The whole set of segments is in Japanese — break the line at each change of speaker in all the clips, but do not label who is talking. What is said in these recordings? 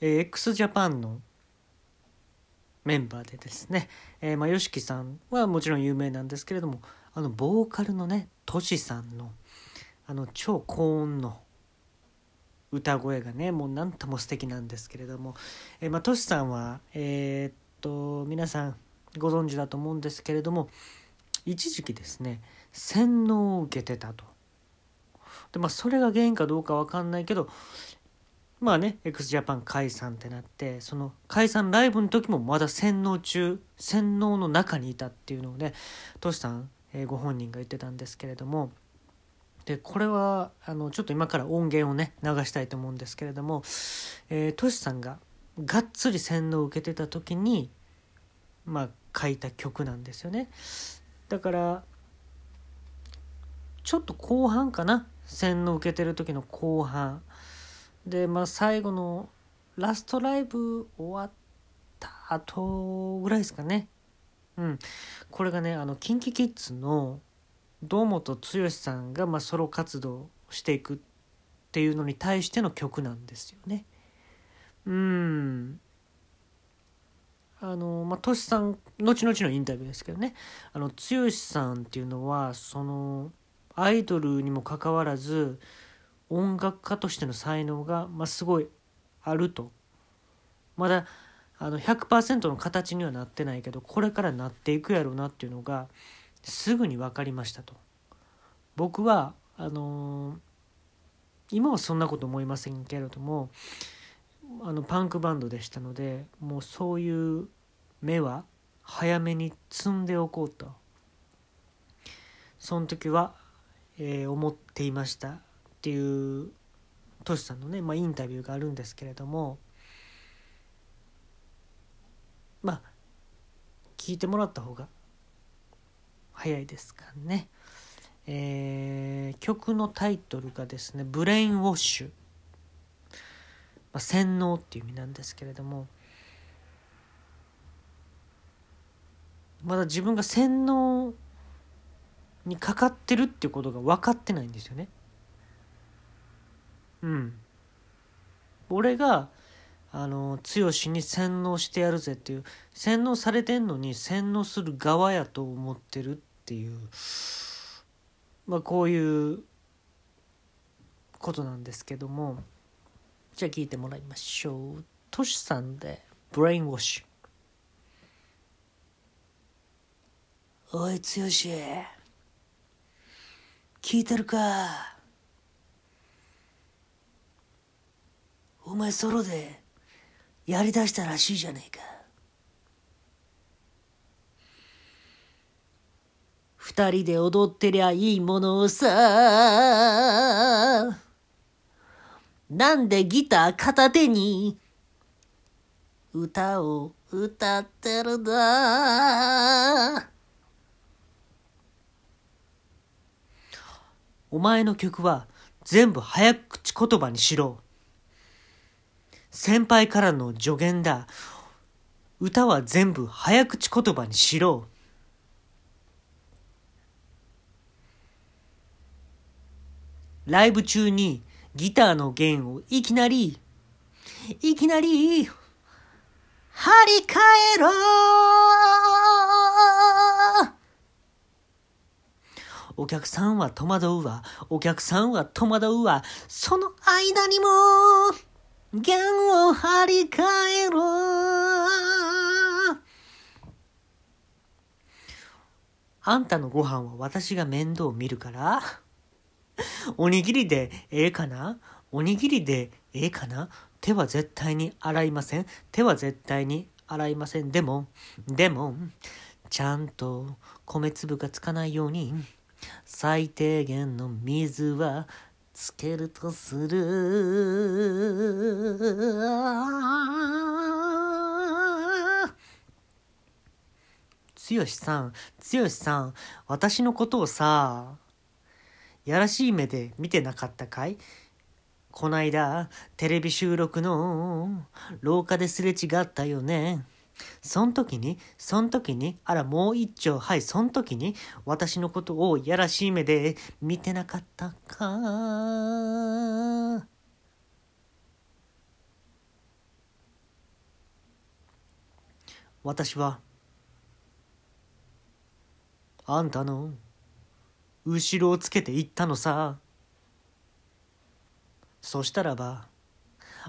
えー、x ジャパンのメンバーでですね、えー、まあ YOSHIKI さんはもちろん有名なんですけれどもあのボーカルのねトシさんのあの超高音の歌声がねもう何とも素敵なんですけれども、えー、まあトシさんはえー、っと皆さんご存知だと思うんですけれども一時期ですね洗脳を受けてたと。でまあそれが原因かどうか分かんないけどまあね x ジャパン解散ってなってその解散ライブの時もまだ洗脳中洗脳の中にいたっていうのをねトシさん、えー、ご本人が言ってたんですけれどもでこれはあのちょっと今から音源をね流したいと思うんですけれども、えー、トシさんががっつり洗脳を受けてた時にまあ書いた曲なんですよね。だからちょっと後半かな洗脳を受けてる時の後半。でまあ最後のラストライブ終わった後ぐらいですかね。うん。これがねあの KinKiKids の堂本剛さんがまあソロ活動していくっていうのに対しての曲なんですよね。うん。あのまあトシさん後々のインタビューですけどね。あの剛さんっていうのはそのアイドルにもかかわらず音楽家としての才能が、まあ、すごいあると。まだあの100%の形にはなってないけどこれからなっていくやろうなっていうのがすぐに分かりましたと。僕はあのー、今はそんなこと思いませんけれどもあのパンクバンドでしたのでもうそういう目は早めに積んでおこうとその時は、えー、思っていました。っていうトシさんのね、まあ、インタビューがあるんですけれどもまあ聞いてもらった方が早いですかね。えー、曲のタイトルがですね「ブレインウォッシュ」まあ、洗脳っていう意味なんですけれどもまだ自分が洗脳にかかってるっていうことが分かってないんですよね。うん。俺があの剛に洗脳してやるぜっていう洗脳されてんのに洗脳する側やと思ってるっていうまあこういうことなんですけども。じゃあ聞いてもらいましょう。トシさんで「ブレインウォッシュ」おい剛聞いてるか。前ソロでやりだしたらしいじゃねえか。二人で踊ってりゃいいものをさ。なんでギター片手に。歌を歌ってるんだ。お前の曲は全部早口言葉にしろ。先輩からの助言だ。歌は全部早口言葉にしろ。ライブ中にギターの弦をいきなり、いきなり、張り替えろお客さんは戸惑うわ。お客さんは戸惑うわ。その間にも、弦を張り替えろあんたのご飯は私が面倒を見るからおにぎりでええかな？おにぎりでええかな？手は絶対に洗いません。手は絶対に洗いません。でも、でも、ちゃんと米粒がつかないように、最低限の水はつけるとする剛さん剛さん私のことをさやらしい目で見てなかったかい？こないだテレビ収録の廊下ですれ違ったよね。そん時に、そん時に、あら、もう一丁、はい、そん時に、私のことをやらしい目で見てなかったか。私はあんたの後ろをつけて行ったのさそしたらば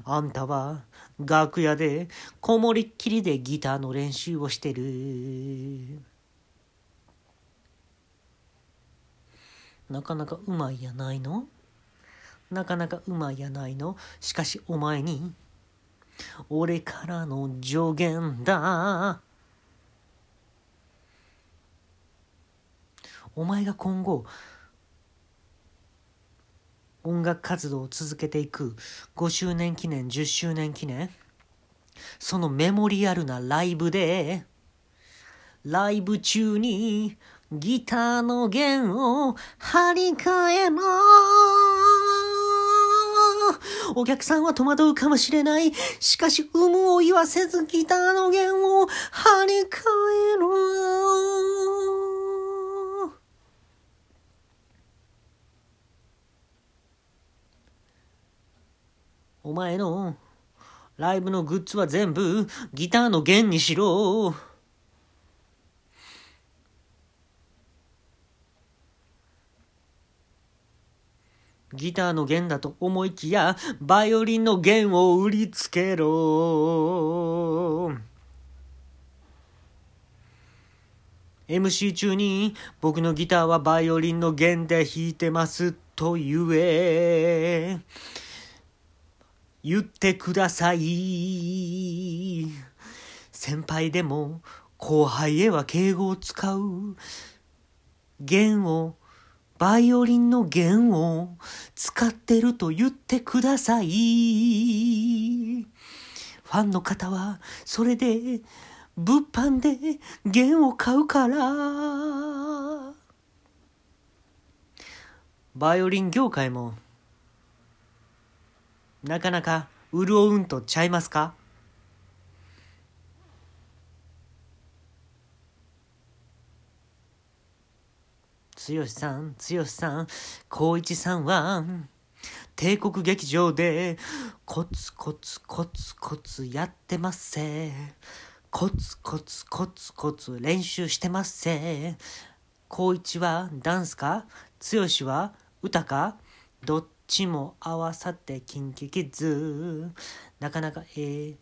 あんたは楽屋でこもりっきりでギターの練習をしてる。なかなかうまいやないの？なかなかうまいやないの？しかしお前に俺からの助言だ。お前が今後音楽活動を続けていく5周年記念10周年記念。そのメモリアルなライブでライブ中にギターの弦を張り替えろお客さんは戸惑うかもしれない。しかし、有無を言わせずギターの弦を張り替えろお前のライブのグッズは全部ギターの弦にしろ。ギターの弦だと思いきや、バイオリンの弦を売りつけろ。MC 中に僕のギターはバイオリンの弦で弾いてますと言え。言ってください。先輩でも後輩へは敬語を使う。弦をバイオリンの弦を使ってると言ってください。ファンの方はそれで物販で弦を買うから。バイオリン業界もなかなか潤うんとちゃいますか？剛さん、剛さん、光一さんは、帝国劇場で、コツコツコツコツやってますせ。コツコツコツコツ練習してますせ。光一はダンスか？剛は歌か？どっちも合わさってキンキキズ。なかなかええ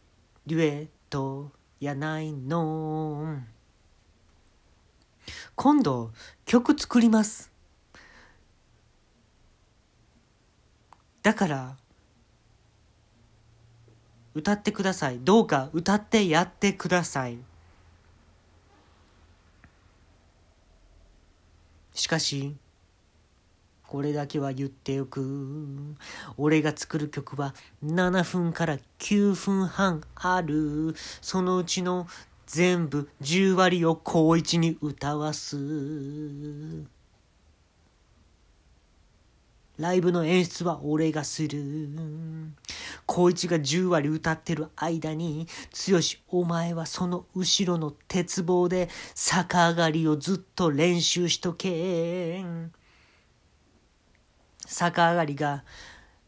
デュエットやないの。今度曲作ります。だから歌ってください。どうか歌ってやってください。しかしこれだけは言っておく。俺が作る曲は7分から9分半ある。そのうちの全部10割を高一に歌わすライブの演出は俺がする高一が10割歌ってる間に剛お前はその後ろの鉄棒で逆上がりをずっと練習しとけ逆上がりが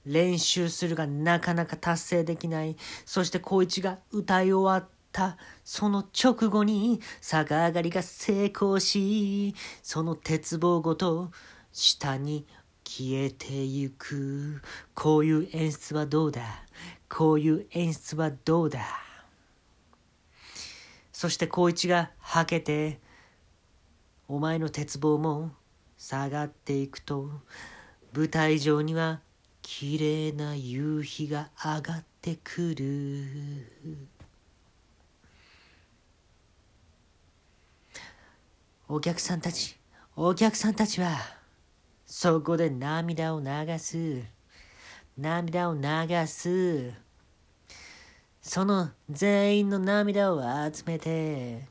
練習するがなかなか達成できない。そして高一が歌い終わったその直後に逆上がりが成功しその鉄棒ごと下に消えてゆく。こういう演出はどうだ？こういう演出はどうだ？そして光一がはけてお前の鉄棒も下がっていくと舞台上には綺麗な夕日が上がってくる。お客さんたち、お客さんたちは、そこで涙を流す。涙を流す。その全員の涙を集めて、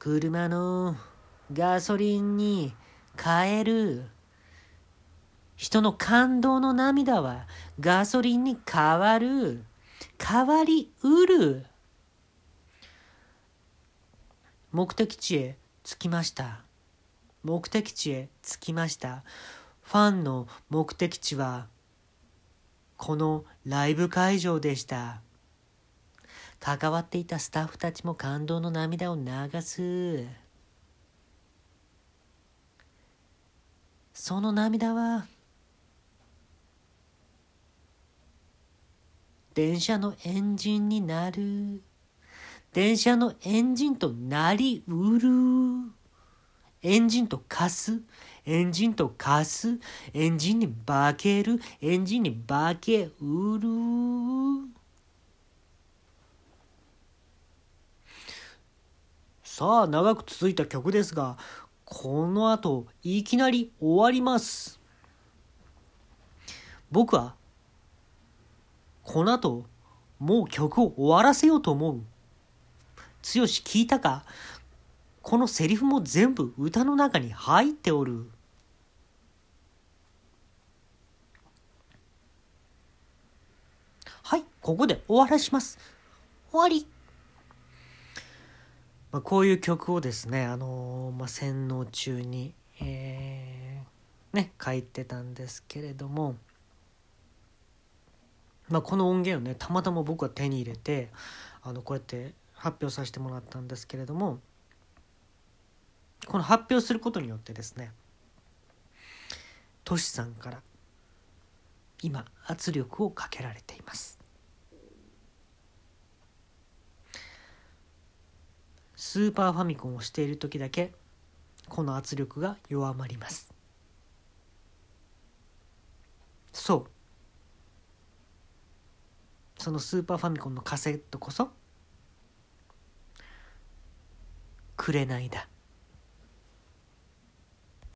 車のガソリンに変える。人の感動の涙はガソリンに変わる。変わりうる。目的地へ着きました目的地へ着きましたファンの目的地はこのライブ会場でした関わっていたスタッフたちも感動の涙を流すその涙は。電車のエンジンになる。電車のエンジンとなりうる。エンジンと貸す。エンジンと貸す。エンジンに化ける。エンジンに化けうる。さあ長く続いた曲ですがこの後いきなり終わります。僕はこの後もう曲を終わらせようと思う。剛聞いたか？このセリフも全部歌の中に入っておる。はいここで終わらします。終わり。まあ、こういう曲をですね、あの、まあ、洗脳中に、えー、ね、書いてたんですけれども、まあ、この音源をねたまたま僕は手に入れてあのこうやって発表させてもらったんですけれどもこの発表することによってですねトシさんから今圧力をかけられています。スーパーファミコンをしている時だけこの圧力が弱まります。そう。そのスーパーファミコンのカセットこそ紅だ。